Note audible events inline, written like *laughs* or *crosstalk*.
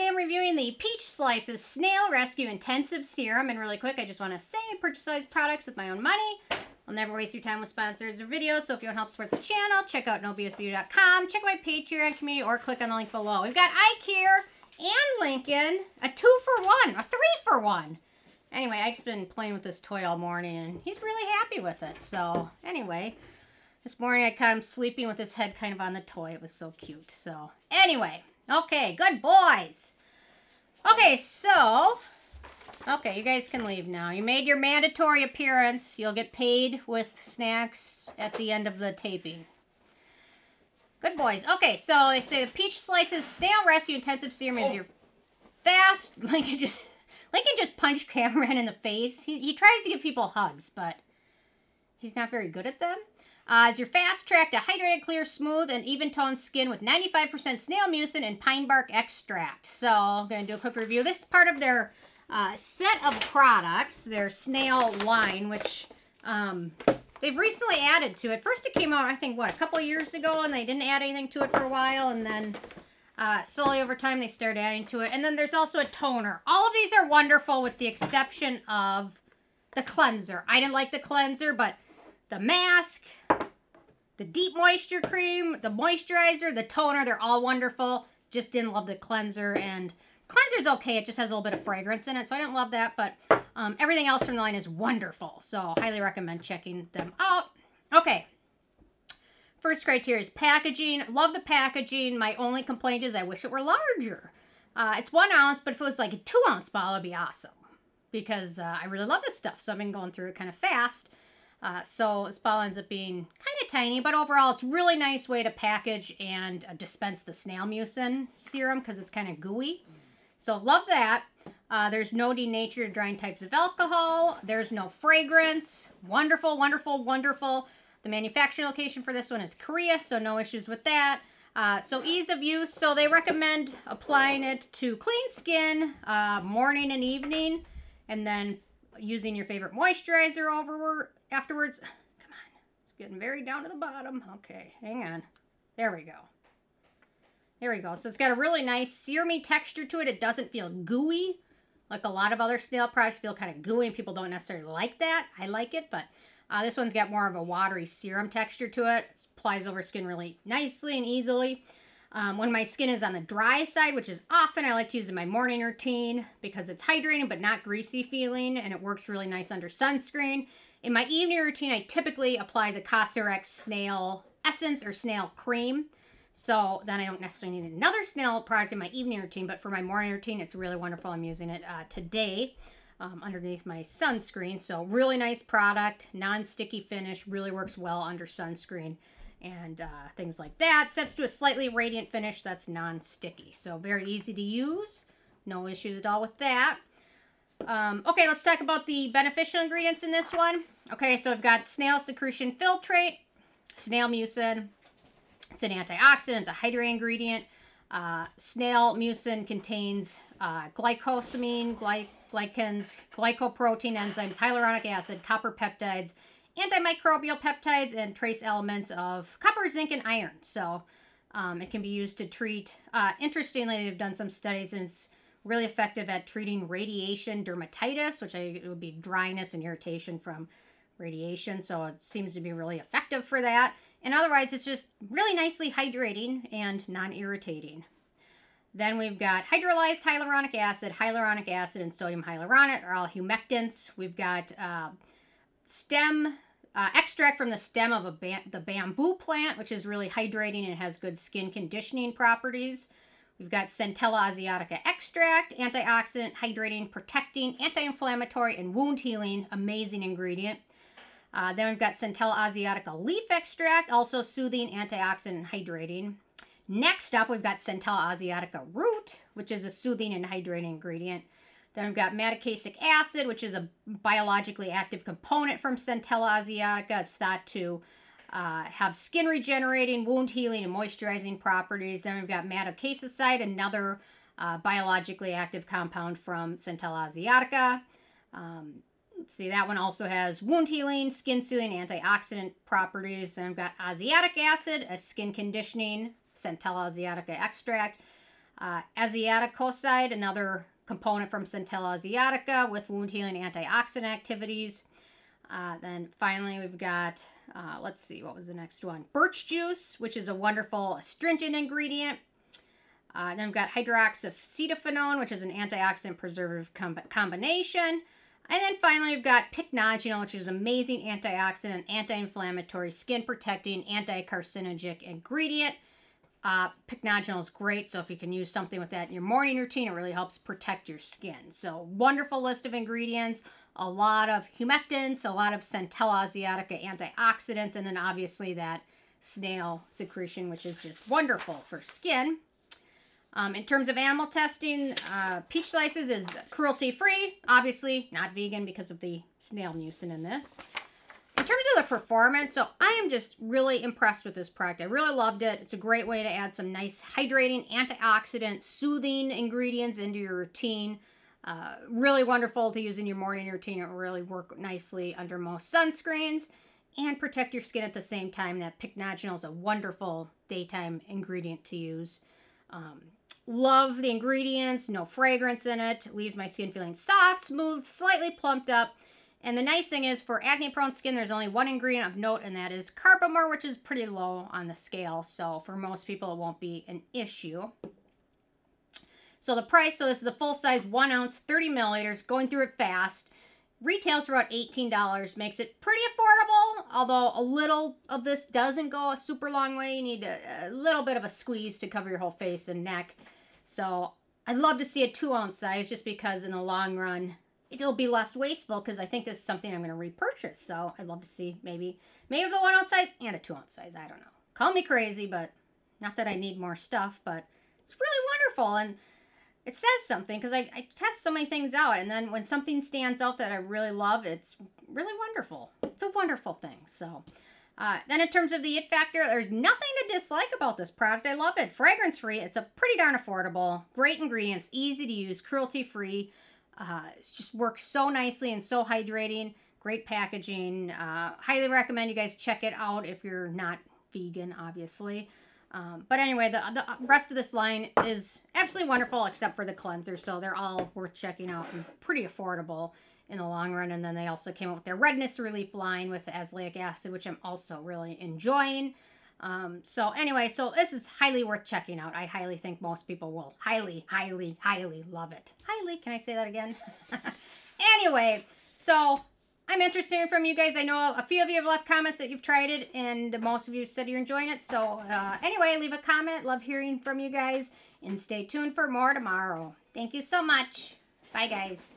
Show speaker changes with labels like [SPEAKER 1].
[SPEAKER 1] today I'm reviewing the Peach Slices Snail Rescue Intensive Serum. And really quick, I just want to say I purchase these products with my own money. I'll never waste your time with sponsors or videos. So if you want to help support the channel, check out nobsbeauty.com, check my Patreon community, or click on the link below. We've got Ike here and Lincoln, a two for one, a three for one. Anyway, Ike's been playing with this toy all morning, and he's really happy with it. So anyway, this morning I caught him sleeping with his head kind of on the toy. It was so cute. So anyway, Okay, good boys. Okay, so. Okay, you guys can leave now. You made your mandatory appearance. You'll get paid with snacks at the end of the taping. Good boys. Okay, so they say the Peach Slices Snail Rescue Intensive Serum is your fast. *laughs* Lincoln just Lincoln just punched *laughs* Cameron in the face. He, he tries to give people hugs, but he's not very good at them. Uh, is your fast track to hydrated, clear, smooth, and even toned skin with 95% snail mucin and pine bark extract. So I'm going to do a quick review. This is part of their uh, set of products, their snail line, which um, they've recently added to it. First it came out, I think, what, a couple years ago, and they didn't add anything to it for a while, and then uh, slowly over time they started adding to it. And then there's also a toner. All of these are wonderful with the exception of the cleanser. I didn't like the cleanser, but the mask, the deep moisture cream, the moisturizer, the toner, they're all wonderful. Just didn't love the cleanser and cleanser's okay. It just has a little bit of fragrance in it, so I didn't love that. But um, everything else from the line is wonderful, so highly recommend checking them out. Okay. First criteria is packaging. Love the packaging. My only complaint is I wish it were larger. Uh, it's one ounce, but if it was like a two ounce bottle, it'd be awesome because uh, I really love this stuff. So I've been going through it kind of fast. Uh, so this bottle ends up being kind tiny, but overall it's really nice way to package and uh, dispense the snail mucin serum because it's kind of gooey. So love that. Uh, there's no denatured drying types of alcohol. There's no fragrance. Wonderful, wonderful, wonderful. The manufacturing location for this one is Korea, so no issues with that. Uh, so ease of use. So they recommend applying it to clean skin uh, morning and evening, and then using your favorite moisturizer over afterwards. Getting very down to the bottom. Okay, hang on. There we go. There we go. So it's got a really nice serumy texture to it. It doesn't feel gooey. Like a lot of other snail products feel kind of gooey and people don't necessarily like that. I like it, but uh, this one's got more of a watery serum texture to it. it applies over skin really nicely and easily. Um, when my skin is on the dry side, which is often I like to use in my morning routine because it's hydrating but not greasy feeling and it works really nice under sunscreen. In my evening routine, I typically apply the Cosrx Snail Essence or Snail Cream. So then I don't necessarily need another snail product in my evening routine, but for my morning routine, it's really wonderful. I'm using it uh, today um, underneath my sunscreen. So really nice product, non-sticky finish, really works well under sunscreen and uh, things like that. Sets to a slightly radiant finish that's non-sticky. So very easy to use. No issues at all with that. Um, okay, let's talk about the beneficial ingredients in this one. Okay, so I've got snail secretion filtrate, snail mucin. It's an antioxidant, it's a hydrating ingredient. Uh, snail mucin contains uh, glycosamine, gly- glycans, glycoprotein enzymes, hyaluronic acid, copper peptides, antimicrobial peptides, and trace elements of copper, zinc, and iron. So um, it can be used to treat. Uh, interestingly, they've done some studies and it's really effective at treating radiation dermatitis, which I, would be dryness and irritation from radiation. So it seems to be really effective for that. And otherwise, it's just really nicely hydrating and non irritating. Then we've got hydrolyzed hyaluronic acid, hyaluronic acid, and sodium hyaluronate are all humectants. We've got uh, stem uh, extract from the stem of a ba- the bamboo plant, which is really hydrating and has good skin conditioning properties. We've got Centella asiatica extract, antioxidant, hydrating, protecting, anti inflammatory, and wound healing. Amazing ingredient. Uh, then we've got Centella asiatica leaf extract, also soothing, antioxidant, and hydrating. Next up, we've got Centella asiatica root, which is a soothing and hydrating ingredient. Then we've got madecassic acid, which is a biologically active component from Centella asiatica. It's thought to uh, have skin regenerating, wound healing, and moisturizing properties. Then we've got madecassoside, another uh, biologically active compound from Centella asiatica. Um, let's see, that one also has wound healing, skin soothing, antioxidant properties. Then we've got asiatic acid, a skin conditioning, Centella asiatica extract. Uh, Asiaticoside, another component from Centella asiatica with wound healing antioxidant activities. Uh, then finally, we've got, uh, let's see, what was the next one? Birch juice, which is a wonderful astringent ingredient. Uh, then we've got hydroxyacetophenone, which is an antioxidant preservative com- combination. And then finally, we've got pycnogenol, which is amazing antioxidant, anti-inflammatory, skin protecting, anti-carcinogenic ingredient. Uh, pycnogenol is great, so if you can use something with that in your morning routine, it really helps protect your skin. So wonderful list of ingredients, a lot of humectants, a lot of Centella asiatica antioxidants, and then obviously that snail secretion, which is just wonderful for skin. Um, in terms of animal testing, uh, peach slices is cruelty free, obviously not vegan because of the snail mucin in this. In terms of the performance, so I am just really impressed with this product. I really loved it. It's a great way to add some nice hydrating, antioxidant, soothing ingredients into your routine. Uh, really wonderful to use in your morning routine. It really work nicely under most sunscreens and protect your skin at the same time. That pycnogenol is a wonderful daytime ingredient to use. Um, Love the ingredients, no fragrance in it. Leaves my skin feeling soft, smooth, slightly plumped up. And the nice thing is for acne prone skin, there's only one ingredient of note, and that is carbomer, which is pretty low on the scale. So for most people, it won't be an issue. So the price, so this is the full size one ounce, 30 milliliters, going through it fast. Retails for about $18, makes it pretty affordable, although a little of this doesn't go a super long way. You need a, a little bit of a squeeze to cover your whole face and neck. So I'd love to see a two ounce size just because in the long run it'll be less wasteful because I think this is something I'm going to repurchase. So I'd love to see maybe maybe the one ounce size and a two ounce size. I don't know. Call me crazy, but not that I need more stuff, but it's really wonderful and it says something because I, I test so many things out and then when something stands out that I really love, it's really wonderful. It's a wonderful thing. So uh, then in terms of the it factor, there's nothing to dislike about this product. I love it. Fragrance free. It's a pretty darn affordable. Great ingredients, easy to use, cruelty free. Uh, it just works so nicely and so hydrating. Great packaging. Uh, highly recommend you guys check it out if you're not vegan, obviously. Um, but anyway, the, the rest of this line is absolutely wonderful except for the cleanser. So they're all worth checking out and pretty affordable in the long run. And then they also came up with their redness relief line with azelaic acid, which I'm also really enjoying. Um, so anyway, so this is highly worth checking out. I highly think most people will highly, highly, highly love it. Highly, can I say that again? *laughs* anyway, so I'm interested in from you guys. I know a few of you have left comments that you've tried it, and most of you said you're enjoying it. So uh, anyway, leave a comment. Love hearing from you guys, and stay tuned for more tomorrow. Thank you so much. Bye, guys.